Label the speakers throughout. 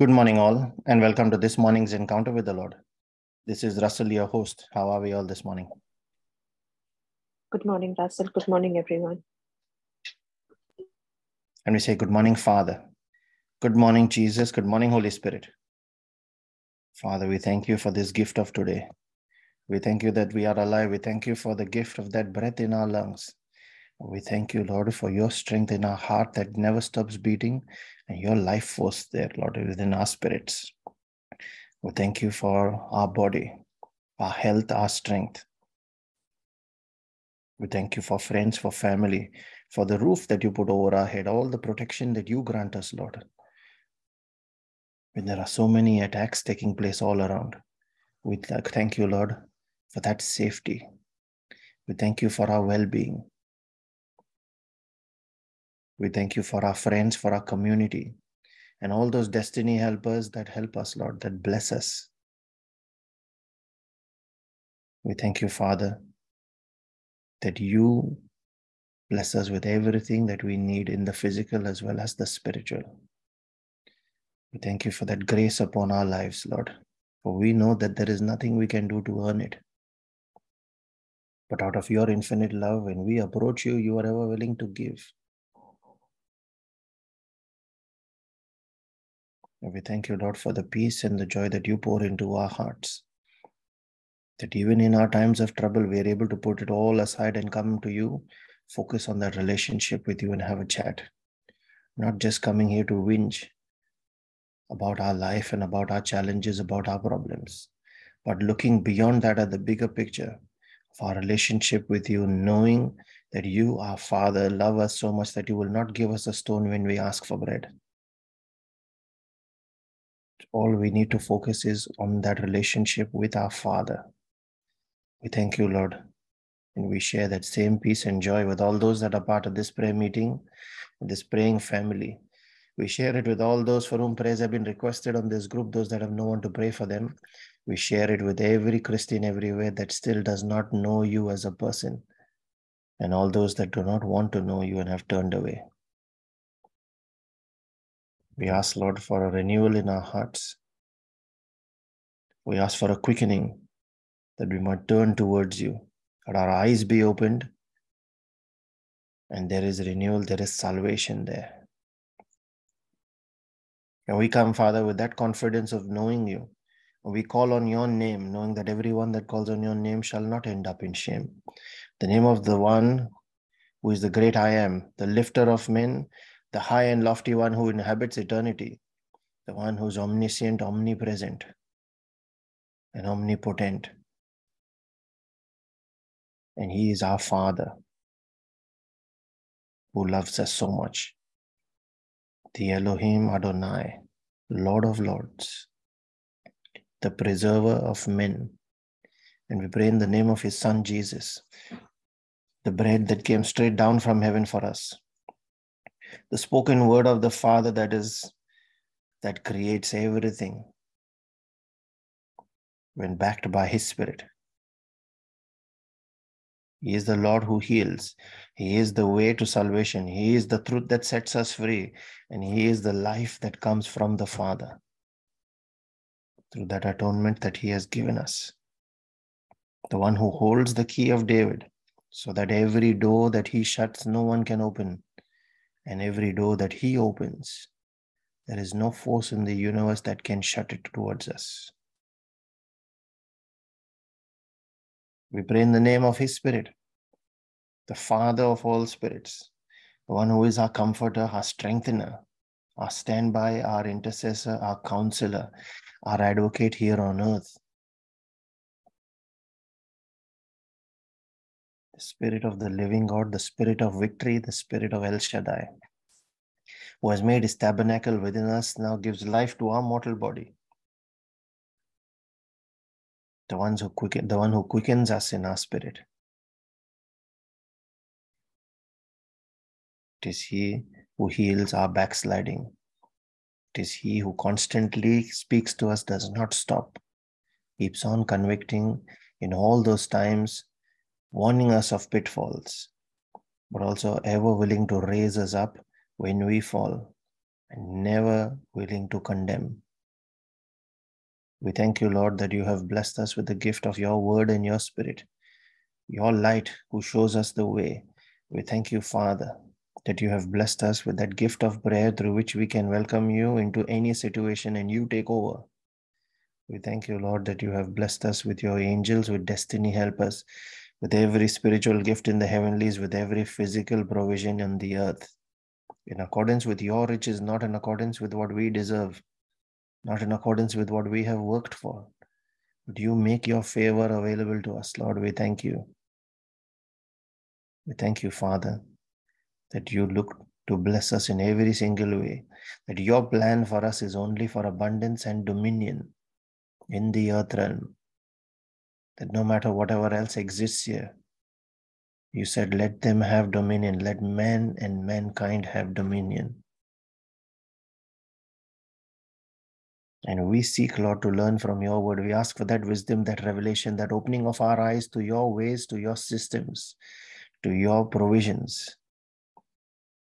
Speaker 1: Good morning, all, and welcome to this morning's encounter with the Lord. This is Russell, your host. How are we all this morning?
Speaker 2: Good morning, Russell. Good morning, everyone.
Speaker 1: And we say, Good morning, Father. Good morning, Jesus. Good morning, Holy Spirit. Father, we thank you for this gift of today. We thank you that we are alive. We thank you for the gift of that breath in our lungs. We thank you, Lord, for your strength in our heart that never stops beating and your life force there, Lord, within our spirits. We thank you for our body, our health, our strength. We thank you for friends, for family, for the roof that you put over our head, all the protection that you grant us, Lord. When there are so many attacks taking place all around, we thank you, Lord, for that safety. We thank you for our well being. We thank you for our friends, for our community, and all those destiny helpers that help us, Lord, that bless us. We thank you, Father, that you bless us with everything that we need in the physical as well as the spiritual. We thank you for that grace upon our lives, Lord, for we know that there is nothing we can do to earn it. But out of your infinite love, when we approach you, you are ever willing to give. And we thank you, Lord, for the peace and the joy that you pour into our hearts. That even in our times of trouble, we are able to put it all aside and come to you, focus on that relationship with you, and have a chat. Not just coming here to whinge about our life and about our challenges, about our problems, but looking beyond that at the bigger picture of our relationship with you, knowing that you, our Father, love us so much that you will not give us a stone when we ask for bread all we need to focus is on that relationship with our Father. We thank you, Lord. And we share that same peace and joy with all those that are part of this prayer meeting, this praying family. We share it with all those for whom prayers have been requested on this group, those that have no one to pray for them. We share it with every Christian everywhere that still does not know you as a person, and all those that do not want to know you and have turned away. We ask, Lord, for a renewal in our hearts. We ask for a quickening that we might turn towards you, that our eyes be opened, and there is renewal, there is salvation there. And we come, Father, with that confidence of knowing you. We call on your name, knowing that everyone that calls on your name shall not end up in shame. The name of the one who is the great I am, the lifter of men, the high and lofty one who inhabits eternity, the one who's omniscient, omnipresent, and omnipotent. And He is our Father who loves us so much. The Elohim Adonai, Lord of Lords, the preserver of men. And we pray in the name of His Son Jesus, the bread that came straight down from heaven for us, the spoken word of the Father that is that creates everything when backed by his spirit. He is the Lord who heals. He is the way to salvation. He is the truth that sets us free. And He is the life that comes from the Father through that atonement that He has given us. The one who holds the key of David, so that every door that He shuts, no one can open and every door that He opens, there is no force in the universe that can shut it towards us. We pray in the name of His Spirit, the Father of all spirits, the one who is our comforter, our strengthener, our standby, our intercessor, our counselor, our advocate here on earth. The Spirit of the living God, the Spirit of victory, the Spirit of El Shaddai, who has made his tabernacle within us, now gives life to our mortal body. The, ones who quicken, the one who quickens us in our spirit. It is He who heals our backsliding. It is He who constantly speaks to us, does not stop, keeps on convicting in all those times warning us of pitfalls, but also ever willing to raise us up when we fall and never willing to condemn, We thank you, Lord, that you have blessed us with the gift of your word and your spirit, your light who shows us the way. We thank you, Father, that you have blessed us with that gift of prayer through which we can welcome you into any situation and you take over. We thank you, Lord, that you have blessed us with your angels, with destiny helpers, with every spiritual gift in the heavenlies, with every physical provision on the earth, in accordance with your riches, not in accordance with what we deserve, not in accordance with what we have worked for. But you make your favor available to us, Lord. We thank you. We thank you, Father, that you look to bless us in every single way, that your plan for us is only for abundance and dominion in the earth realm. That no matter whatever else exists here, you said, let them have dominion, let man and mankind have dominion. And we seek, Lord, to learn from your word. We ask for that wisdom, that revelation, that opening of our eyes to your ways, to your systems, to your provisions.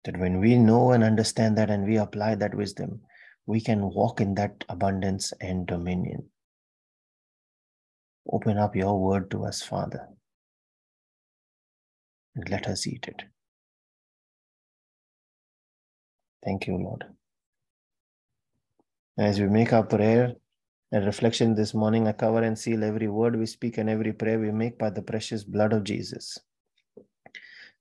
Speaker 1: That when we know and understand that and we apply that wisdom, we can walk in that abundance and dominion. Open up your word to us, Father, and let us eat it. Thank you, Lord. As we make our prayer and reflection this morning, I cover and seal every word we speak and every prayer we make by the precious blood of Jesus.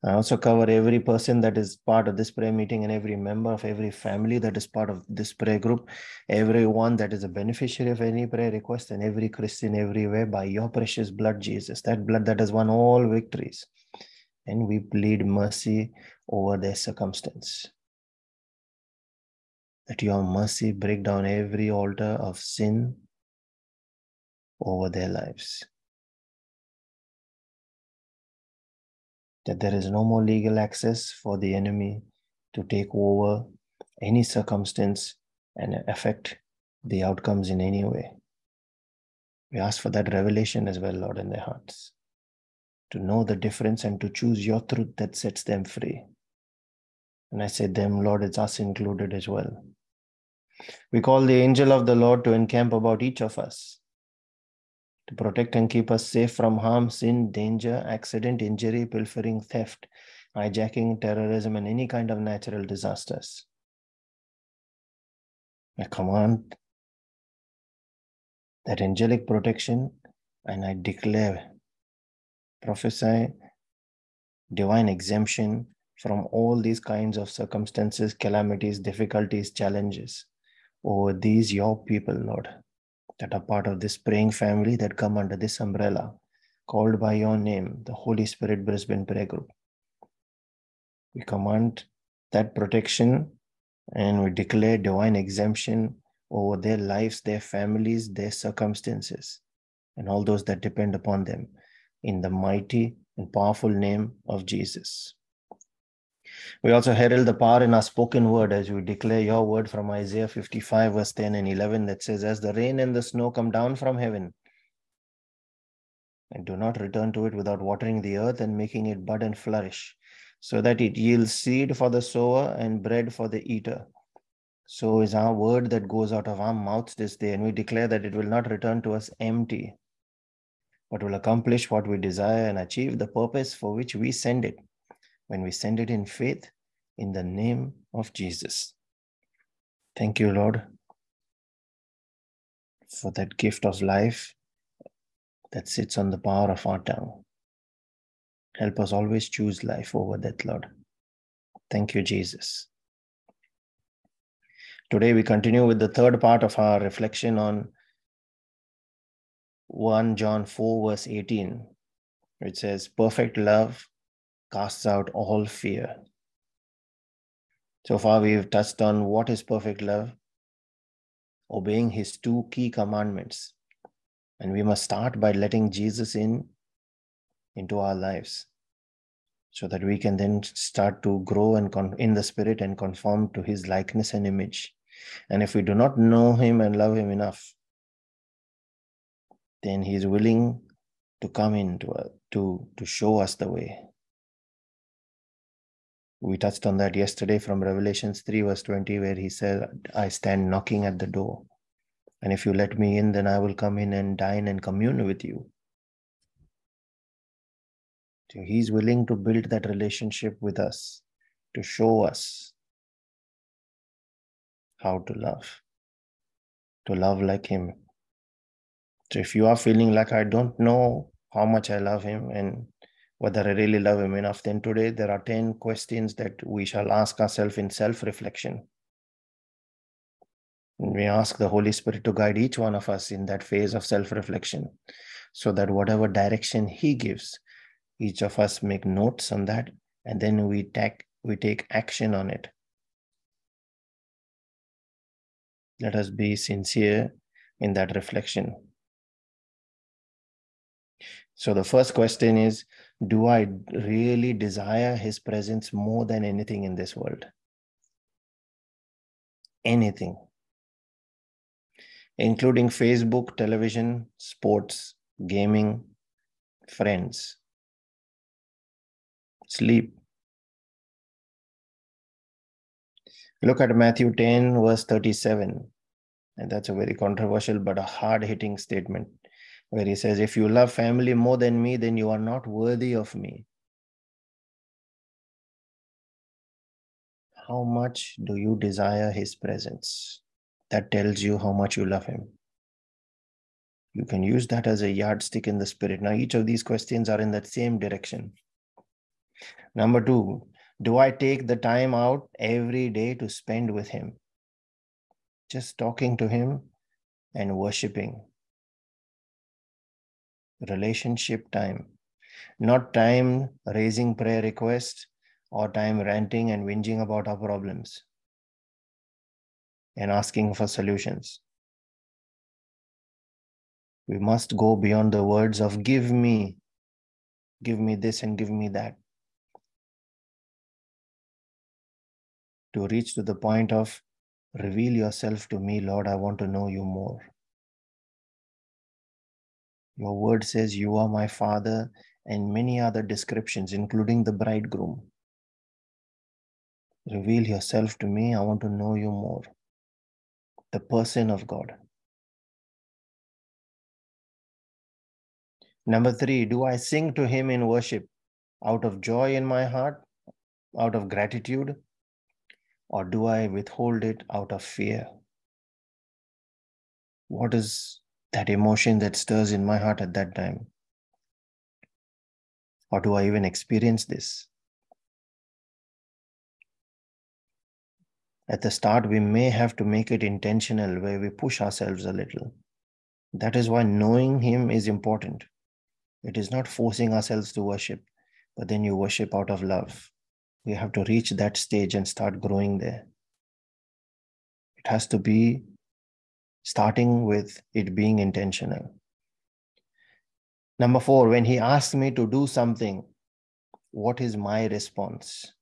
Speaker 1: I also cover every person that is part of this prayer meeting and every member of every family that is part of this prayer group, everyone that is a beneficiary of any prayer request, and every Christian everywhere by your precious blood, Jesus, that blood that has won all victories. And we plead mercy over their circumstance. That your mercy break down every altar of sin over their lives. That there is no more legal access for the enemy to take over any circumstance and affect the outcomes in any way. We ask for that revelation as well, Lord, in their hearts, to know the difference and to choose your truth that sets them free. And I say them, Lord, it's us included as well. We call the angel of the Lord to encamp about each of us to protect and keep us safe from harm, sin, danger, accident, injury, pilfering, theft, hijacking, terrorism, and any kind of natural disasters. I command that angelic protection and I declare, prophesy divine exemption from all these kinds of circumstances, calamities, difficulties, challenges over these your people, Lord that are part of this praying family that come under this umbrella called by your name, the Holy Spirit Brisbane Prayer Group. We command that protection and we declare divine exemption over their lives, their families, their circumstances, and all those that depend upon them in the mighty and powerful name of Jesus. We also herald the power in our spoken word as we declare your word from Isaiah 55, verse 10 and 11, that says, As the rain and the snow come down from heaven, and do not return to it without watering the earth and making it bud and flourish, so that it yields seed for the sower and bread for the eater. So is our word that goes out of our mouths this day, and we declare that it will not return to us empty, but will accomplish what we desire and achieve the purpose for which we send it when we send it in faith in the name of Jesus. Thank you, Lord, for that gift of life that sits on the power of our tongue. Help us always choose life over death, Lord. Thank you, Jesus. Today, we continue with the third part of our reflection on 1 John 4, verse 18, which says, Perfect love casts out all fear. So far, we've touched on what is perfect love, obeying his two key commandments. And we must start by letting Jesus in into our lives so that we can then start to grow and con- in the spirit and conform to his likeness and image. And if we do not know him and love him enough, then he is willing to come in to, to, to show us the way we touched on that yesterday from Revelations 3, verse 20, where he said, I stand knocking at the door. And if you let me in, then I will come in and dine and commune with you. So he's willing to build that relationship with us, to show us how to love, to love like him. So if you are feeling like I don't know how much I love him and whether I really love him enough, then today there are 10 questions that we shall ask ourselves in self reflection. We ask the Holy Spirit to guide each one of us in that phase of self reflection so that whatever direction He gives, each of us make notes on that and then we take, we take action on it. Let us be sincere in that reflection. So, the first question is Do I really desire His presence more than anything in this world? Anything including Facebook, television, sports, gaming, friends, sleep. Look at Matthew 10, verse 37. And that's a very controversial but a hard hitting statement where he says, If you love family more than me, then you are not worthy of me. How much do you desire his presence? that tells you how much you love him. You can use that as a yardstick in the spirit. Now, each of these questions are in that same direction. Number two, do I take the time out every day to spend with him? Just talking to him and worshiping. Relationship time, not time raising prayer requests or time ranting and whinging about our problems and asking for solutions. We must go beyond the words of give me, give me this and give me that. To reach to the point of reveal yourself to me, Lord, I want to know you more. Your word says you are my father and many other descriptions, including the bridegroom. Reveal yourself to me. I want to know you more the person of God. Number three, do I sing to Him in worship out of joy in my heart, out of gratitude, or do I withhold it out of fear? What is that emotion that stirs in my heart at that time? Or do I even experience this? At the start, we may have to make it intentional where we push ourselves a little. That is why knowing Him is important. It is not forcing ourselves to worship, but then you worship out of love. We have to reach that stage and start growing there. It has to be starting with it being intentional. Number four, when He asks me to do something, what is my response?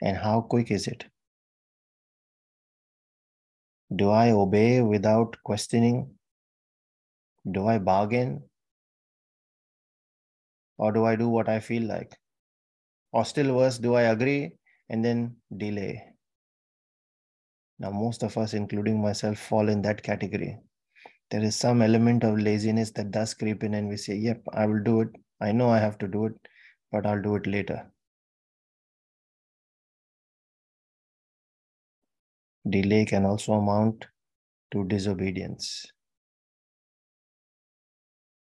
Speaker 1: And how quick is it? Do I obey without questioning? Do I bargain? Or do I do what I feel like? Or still worse, do I agree and then delay? Now, most of us, including myself, fall in that category. There is some element of laziness that does creep in, and we say, Yep, I will do it. I know I have to do it, but I'll do it later. Delay can also amount to disobedience.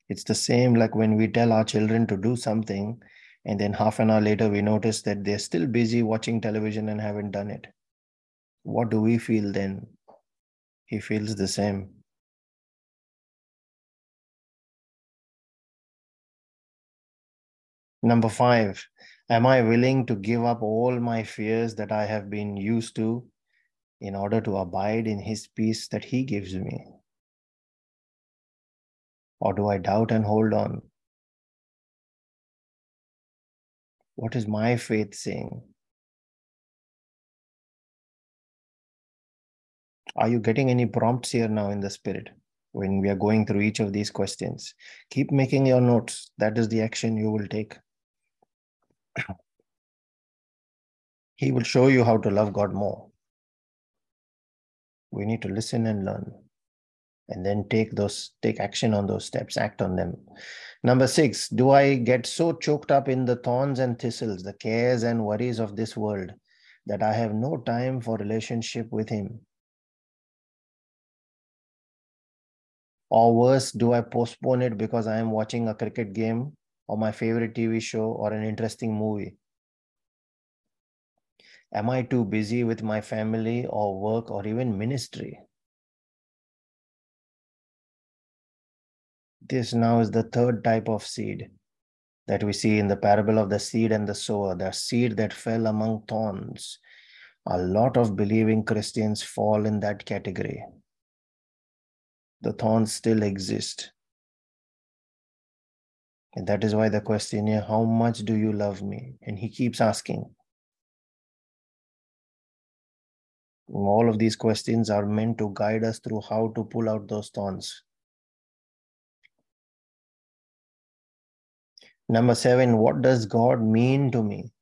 Speaker 1: It's the same like when we tell our children to do something, and then half an hour later we notice that they're still busy watching television and haven't done it. What do we feel then? He feels the same. Number five, am I willing to give up all my fears that I have been used to in order to abide in his peace that he gives me? Or do I doubt and hold on? What is my faith saying? Are you getting any prompts here now in the spirit when we are going through each of these questions? Keep making your notes. That is the action you will take. he will show you how to love God more. We need to listen and learn. and then take those take action on those steps act on them number 6 do i get so choked up in the thorns and thistles the cares and worries of this world that i have no time for relationship with him or worse do i postpone it because i am watching a cricket game or my favorite tv show or an interesting movie am i too busy with my family or work or even ministry This now is the third type of seed that we see in the parable of the seed and the sower, the seed that fell among thorns. A lot of believing Christians fall in that category. The thorns still exist. And that is why the question here how much do you love me? And he keeps asking. All of these questions are meant to guide us through how to pull out those thorns. Number seven, what does God mean to me?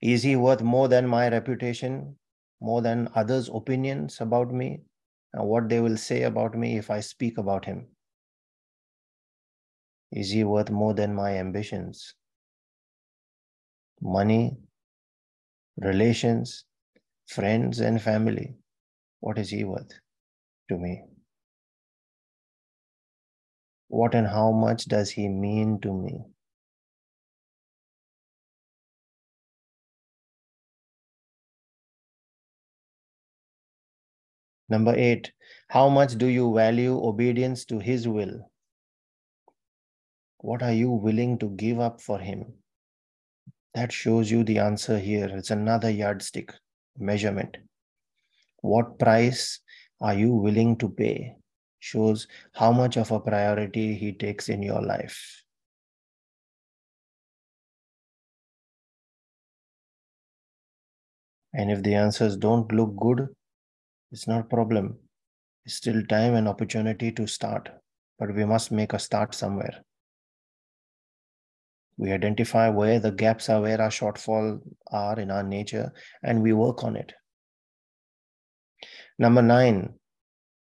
Speaker 1: Is he worth more than my reputation, more than others' opinions about me, what they will say about me if I speak about him? Is he worth more than my ambitions? Money, relations, friends, and family. What is he worth to me? What and how much does he mean to me? Number eight, how much do you value obedience to His will? What are you willing to give up for Him? That shows you the answer here. It's another yardstick measurement. What price are you willing to pay? Shows how much of a priority He takes in your life. And if the answers don't look good, it's not a problem. It's still time and opportunity to start, but we must make a start somewhere. We identify where the gaps are, where our shortfall are in our nature, and we work on it. Number nine,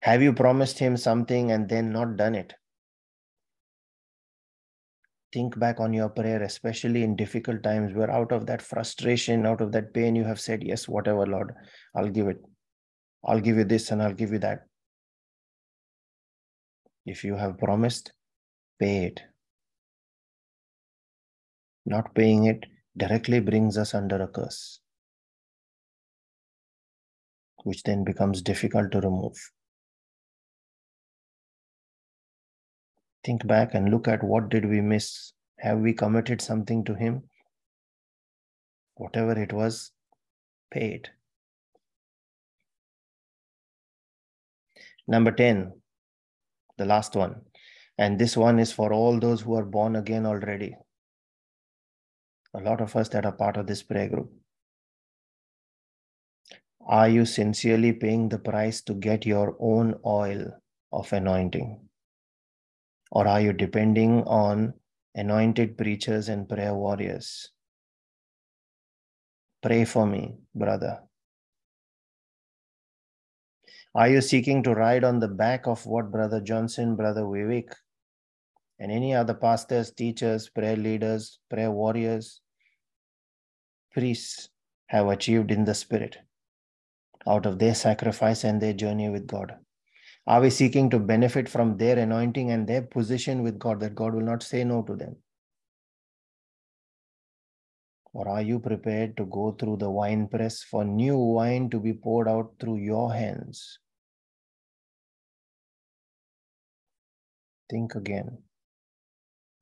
Speaker 1: have you promised him something and then not done it? Think back on your prayer, especially in difficult times where out of that frustration, out of that pain, you have said, Yes, whatever, Lord, I'll give it. I'll give you this and I'll give you that. If you have promised, pay it. Not paying it directly brings us under a curse, which then becomes difficult to remove. Think back and look at what did we miss? Have we committed something to him? Whatever it was, pay Number 10, the last one. And this one is for all those who are born again already. A lot of us that are part of this prayer group. Are you sincerely paying the price to get your own oil of anointing? Or are you depending on anointed preachers and prayer warriors? Pray for me, brother. Are you seeking to ride on the back of what Brother Johnson, Brother Vivek, and any other pastors, teachers, prayer leaders, prayer warriors, priests have achieved in the Spirit out of their sacrifice and their journey with God? Are we seeking to benefit from their anointing and their position with God that God will not say no to them? Or are you prepared to go through the wine press for new wine to be poured out through your hands? Think again.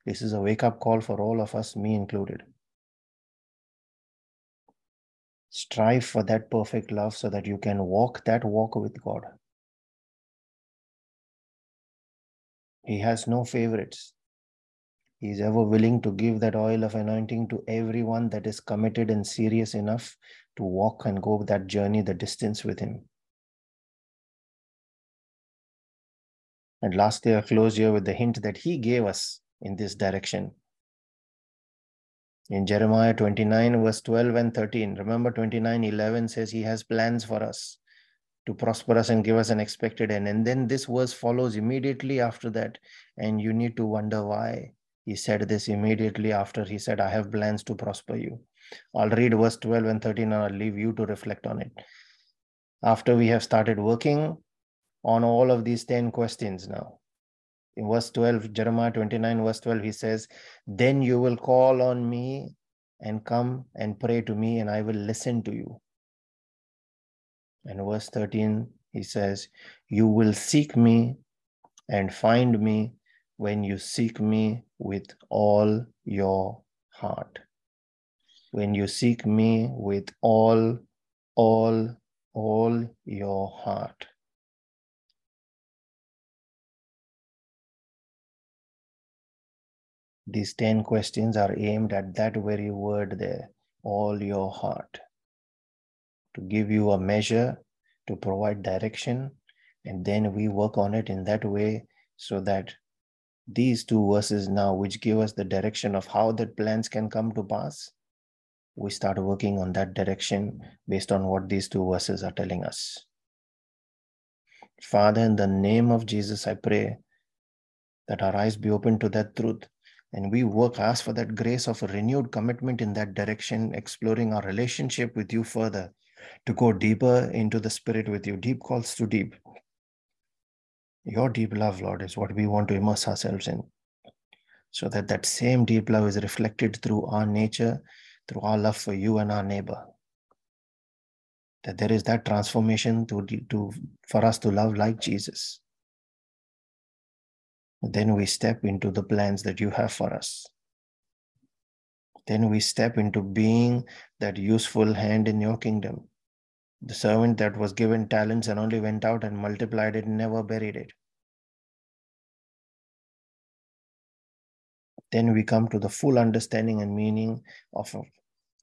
Speaker 1: This is a wake up call for all of us, me included. Strive for that perfect love so that you can walk that walk with God. He has no favorites. He is ever willing to give that oil of anointing to everyone that is committed and serious enough to walk and go that journey, the distance with Him. And lastly, I close here with the hint that He gave us in this direction. In Jeremiah 29, verse 12 and 13, remember 29 11 says He has plans for us to prosper us and give us an expected end. And then this verse follows immediately after that. And you need to wonder why he said this immediately after he said, I have plans to prosper you. I'll read verse 12 and 13 and I'll leave you to reflect on it. After we have started working on all of these 10 questions now, in verse 12, Jeremiah 29, verse 12, he says, Then you will call on me and come and pray to me, and I will listen to you. And verse 13, he says, You will seek me and find me when you seek me with all your heart. When you seek me with all, all, all your heart. These 10 questions are aimed at that very word there, all your heart, to give you a measure, to provide direction, and then we work on it in that way so that these two verses now, which give us the direction of how that plans can come to pass, we start working on that direction based on what these two verses are telling us. Father, in the name of Jesus, I pray that our eyes be open to that truth and we work, ask for that grace of a renewed commitment in that direction, exploring our relationship with you further, to go deeper into the spirit with you. Deep calls to deep. Your deep love, Lord, is what we want to immerse ourselves in. So that that same deep love is reflected through our nature, through our love for you and our neighbor. That there is that transformation to, to for us to love like Jesus. Then we step into the plans that you have for us. Then we step into being that useful hand in your kingdom. The servant that was given talents and only went out and multiplied it, never buried it. Then we come to the full understanding and meaning of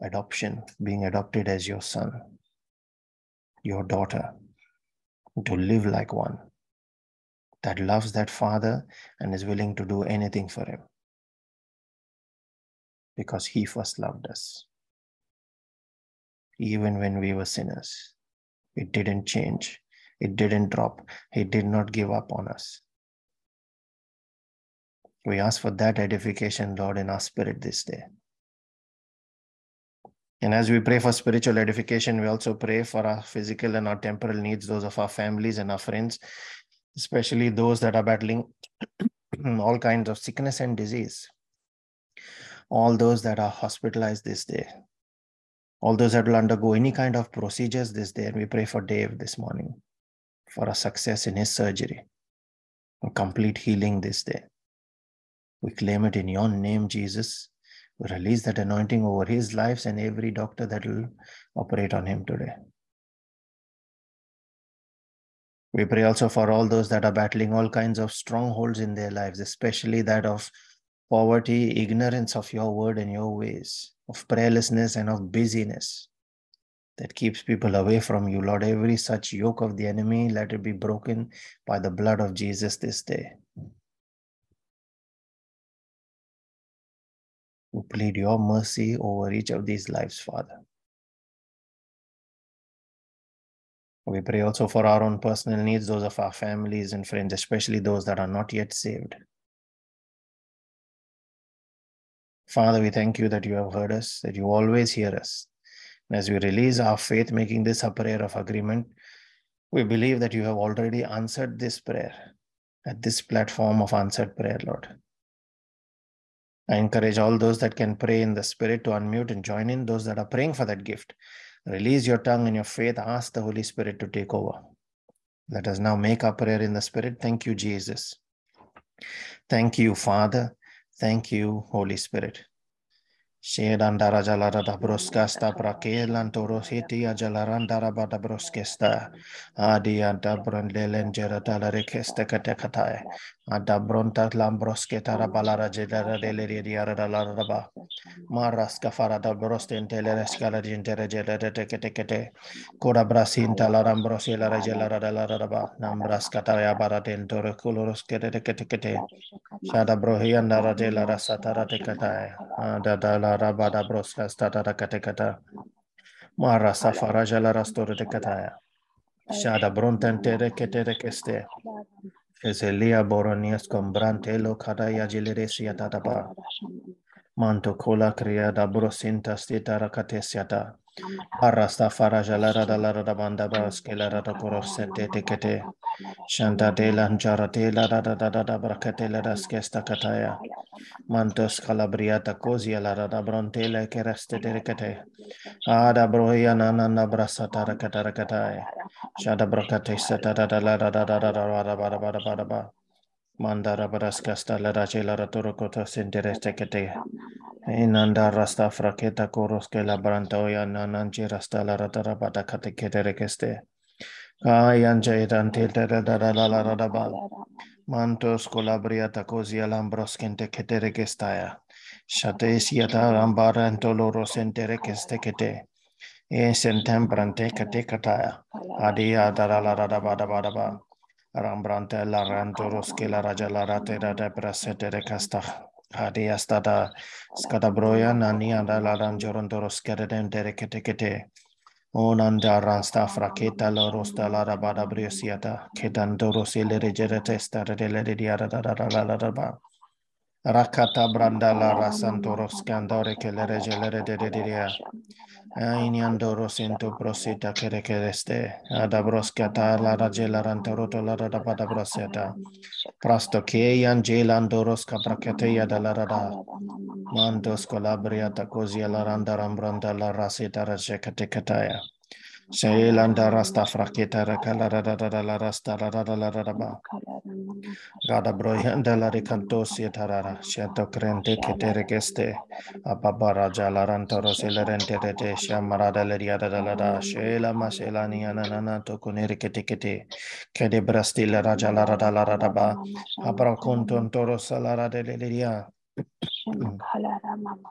Speaker 1: adoption, being adopted as your son, your daughter, to live like one that loves that father and is willing to do anything for him because he first loved us. Even when we were sinners, it didn't change, it didn't drop, he did not give up on us. We ask for that edification, Lord, in our spirit this day. And as we pray for spiritual edification, we also pray for our physical and our temporal needs, those of our families and our friends, especially those that are battling all kinds of sickness and disease, all those that are hospitalized this day, all those that will undergo any kind of procedures this day. And we pray for Dave this morning for a success in his surgery, a complete healing this day. We claim it in your name, Jesus. We release that anointing over his lives and every doctor that will operate on him today. We pray also for all those that are battling all kinds of strongholds in their lives, especially that of poverty, ignorance of your word and your ways, of prayerlessness and of busyness that keeps people away from you. Lord, every such yoke of the enemy, let it be broken by the blood of Jesus this day. We plead your mercy over each of these lives, Father. We pray also for our own personal needs, those of our families and friends, especially those that are not yet saved. Father, we thank you that you have heard us, that you always hear us. And as we release our faith, making this a prayer of agreement, we believe that you have already answered this prayer at this platform of answered prayer, Lord. I encourage all those that can pray in the Spirit to unmute and join in, those that are praying for that gift. Release your tongue and your faith. Ask the Holy Spirit to take over. Let us now make our prayer in the Spirit. Thank you, Jesus. Thank you, Father. Thank you, Holy Spirit. Shedandara broskasta prakelan. Adabronta lambrosketa rabalara jedara deleria ralaraba. Maras kafara da brosten telerescala gentere jedere tekete. Cora brasinta la rambrosela regelara ah, da laraba. Nambras cataya baraten tore coloros ketekete. Shada brohianda radela rasatara tekatae. Ada da la rabada brosca stata katekata. Mara safara jala rastore tekataya. Shada bronten tere ketekeste. Ezelia Boronias Combrante Locata Yagileresia Tatapa Manto Cola Criada Brosinta Stita Racatesiata Arrasta faraja lara da lara da banda baskelara da corosente tekete. Shanta de lanjara de la da da da da da bracatela da skesta kataya. Mantos calabriata cosia lara da brontele che reste derecate. Ada broia nana brasata rakata rakataya. Shada bracate seta da da la da da da da da da da da da da da مان دس لا برانت راتے Rambrante la rantoros que la raja la ratera de brasete de casta. Hadi astada scadabroya nani anda la ranjorondoros kededen derekete kete. Onanda ransta fraketa la rosta la rabada briosiata. Kedandoros ile regere testa de le diara da da. Rakata branda la rasantoros candore che le regele de de Iniandoro sinto prosita kerekereste, adabroscata la ragela rantaroto la rada padabroseta, prasto che angela andorosca bracatea dalla rada, mandos colabria tacosia la randa rambranda la rasita rajecatecataya. Shailanda Rasta Fraketa Rakala Rada Rasta Rada Gada Broyanda Laricantos Yetarara Shato Crente Ketere raja Ababara Jalaranto Roselerente Rete Shamarada Leriada Dalada Shaila Maselani Ananana Tokuneri Ketikete Kede Brastila Raja Larada Laradaba Abraconton Toro Salara de Leria Shamakala Ramama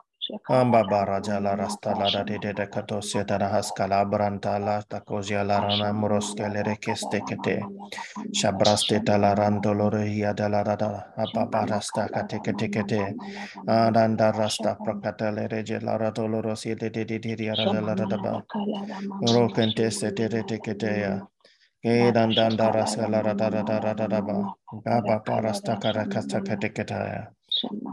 Speaker 1: بابا راستا لب رانا را رابا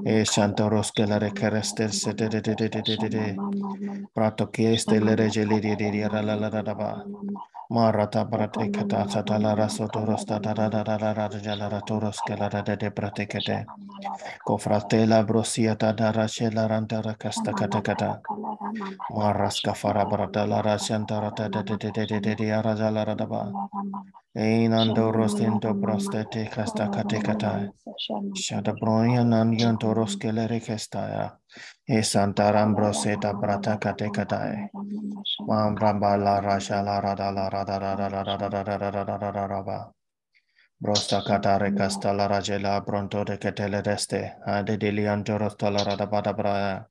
Speaker 1: E santoros que la recarester se de de de de de de de de. Prato que este le reje li di di ra la la la la ba. Marata prate kata sata la raso toros ta da da da da da da da la toros que la de de prate kete. Cofrate la brosia ta da ra she la ranta ra casta kata kata. Marasca fara brata la ra shanta ra ta de de de de de de ja la ra da ba. Einando rostento prostete casta kate kata. Shada broya nan yantoros que le rekestaya. E santa rambroseta brata kate katae. Mam bramba la rasha la rada la rada rada rada rada rada rada rada rada Brosta katare casta la rajela pronto de ketele reste. Ade dilianto rosta la rada bada braya.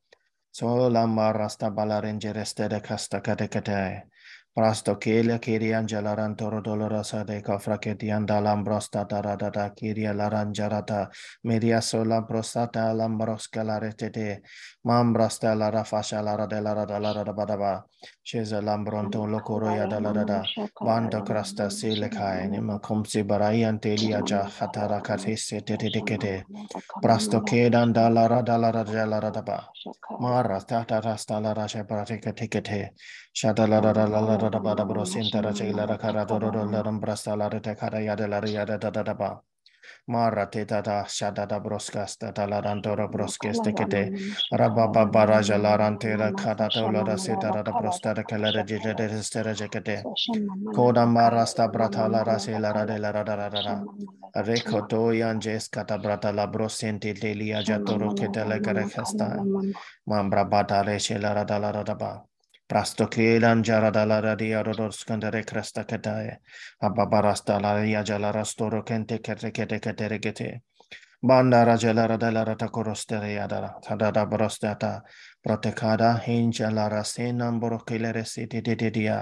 Speaker 1: So la marasta balaringe reste de casta kate katae. لا را راڑا رن جا را میرا ریٹے Mambra stella rafasha la radella radella radabadaba. Sheza lambronto locoroya da la da da. Banda crasta silicae, nima comsi barayan telia ja hatara catese teticete. Prasto kedan da la radella radella radaba. Mara tata rasta la rasha pratica ticete. Shada la da la la radabada brosinta rachela racara dororo laram brasta la retecara yada la riada da da da ba. Mara te tata shada da broskas da da laran tora broskes te kete raba baba raja laran te da kada te ula da se da da brosta da kela da jeje da se da je kete koda mara sta brata la ra se la ra de la ra da ra da ra reko to yan jes kata brata la brosente te li aja toro kete la kare kasta mam braba da re se la ra da la ra da ba Prastoklilan rasta diarodorskandere krestakadae, ababarastalaria jalarastoro kente kete kete kerekete keteregete, banda rajalara delara takorostere yadara, tadada brostata, protekada hinjalara senam borokilere sitididia,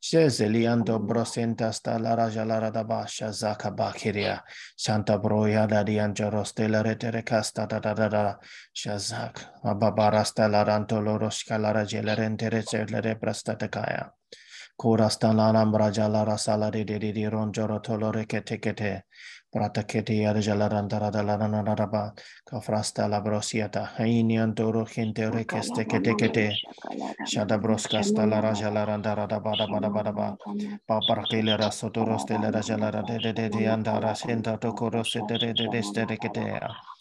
Speaker 1: Shezeliando brosenta stalara jalara da basha zaka bakiria. Santa broya da diangero stella retere casta da da da da. Shazak. Ababara stalaranto loroshka lara gelerente recelere prastatakaya. Kura stalanam brajalara salari de di ronjoro tolore ketekete kete. Prata kete yarjala randara dalana naraba. Kafrasta la brosiata. Hainian toro gente rekeste kete kete. Shada broskasta la rajala randara da bada bada bada ba. Paparakele rasotoros de de de de de andara senta tokoros de de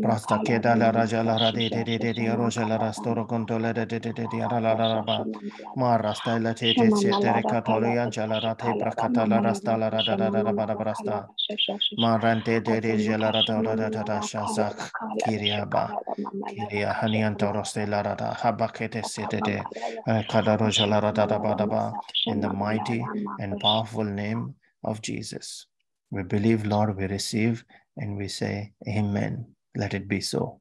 Speaker 1: Prasta keda la raja la ra de de de de de roja la rastoro conto la de de de de de ara la la ba. ma rasta la te te se te re katoli anja la ra te prakata la rasta la ra da da da da ba da brasta ma rante de de je la ra da da da da da shazak kiria ba. kiria hanianto roste la ra da. Habakete se de de kada roja la ra da da ba da ba. in the mighty and powerful name of Jesus. We believe Lord we receive and we say, Amen. Let it be so.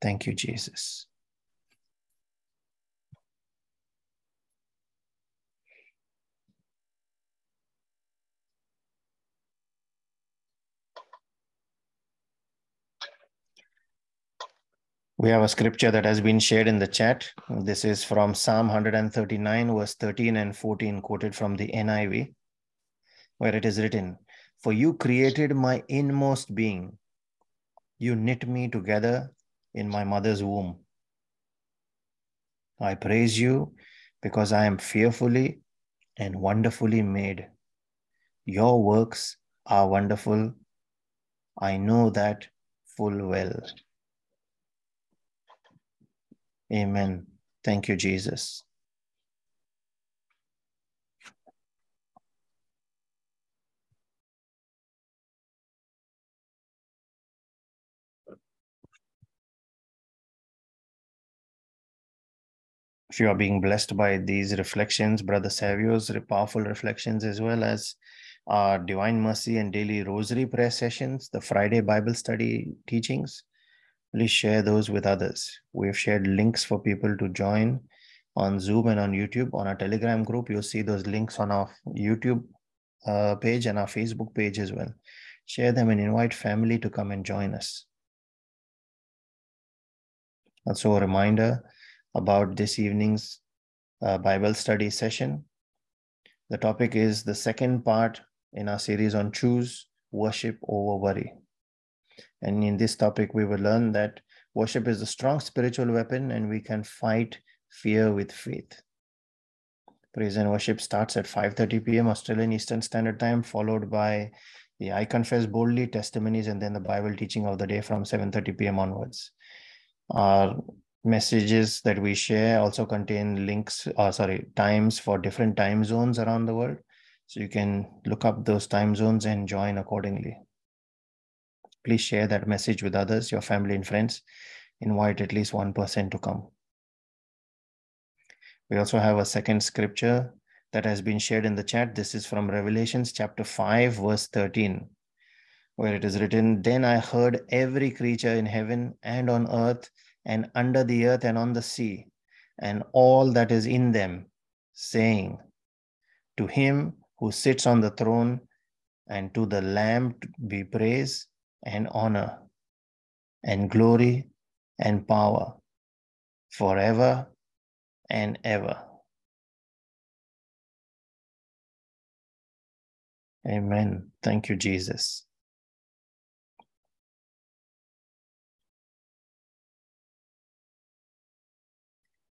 Speaker 1: Thank you, Jesus. We have a scripture that has been shared in the chat. This is from Psalm 139, verse 13 and 14, quoted from the NIV, where it is written, For you created my inmost being. You knit me together in my mother's womb. I praise you because I am fearfully and wonderfully made. Your works are wonderful. I know that full well. Amen. Thank you, Jesus. If you are being blessed by these reflections, Brother Savio's powerful reflections, as well as our Divine Mercy and Daily Rosary prayer sessions, the Friday Bible study teachings, please share those with others. We have shared links for people to join on Zoom and on YouTube. On our Telegram group, you'll see those links on our YouTube uh, page and our Facebook page as well. Share them and invite family to come and join us. Also, a reminder about this evening's uh, Bible study session. The topic is the second part in our series on choose worship over worry. And in this topic, we will learn that worship is a strong spiritual weapon and we can fight fear with faith. Praise and worship starts at 5:30 p.m. Australian Eastern Standard Time, followed by the I Confess Boldly testimonies and then the Bible teaching of the day from 7:30 p.m. onwards. Our messages that we share also contain links uh, sorry times for different time zones around the world. So you can look up those time zones and join accordingly. Please share that message with others your family and friends. Invite at least one person to come. We also have a second scripture that has been shared in the chat. This is from revelations chapter 5 verse 13 where it is written then i heard every creature in heaven and on earth and under the earth and on the sea, and all that is in them, saying, To him who sits on the throne and to the Lamb be praise and honor and glory and power forever and ever. Amen. Thank you, Jesus.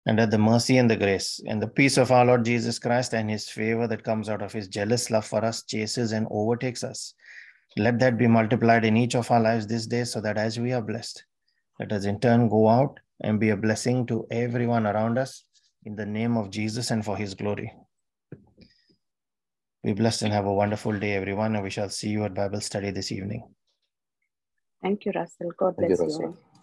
Speaker 1: And that the mercy and the grace and the peace of our Lord Jesus Christ and his favor that comes out of his jealous love for us chases and overtakes us. Let that be multiplied in each of our lives this day so that as we are blessed, let us in turn go out and be a blessing to everyone around us in the name of Jesus and for his glory. Be blessed and have a wonderful day, everyone, and we shall see you at Bible study this evening.
Speaker 2: Thank you, Russell. God
Speaker 3: Thank you,
Speaker 2: bless you.
Speaker 3: Russell.
Speaker 2: all.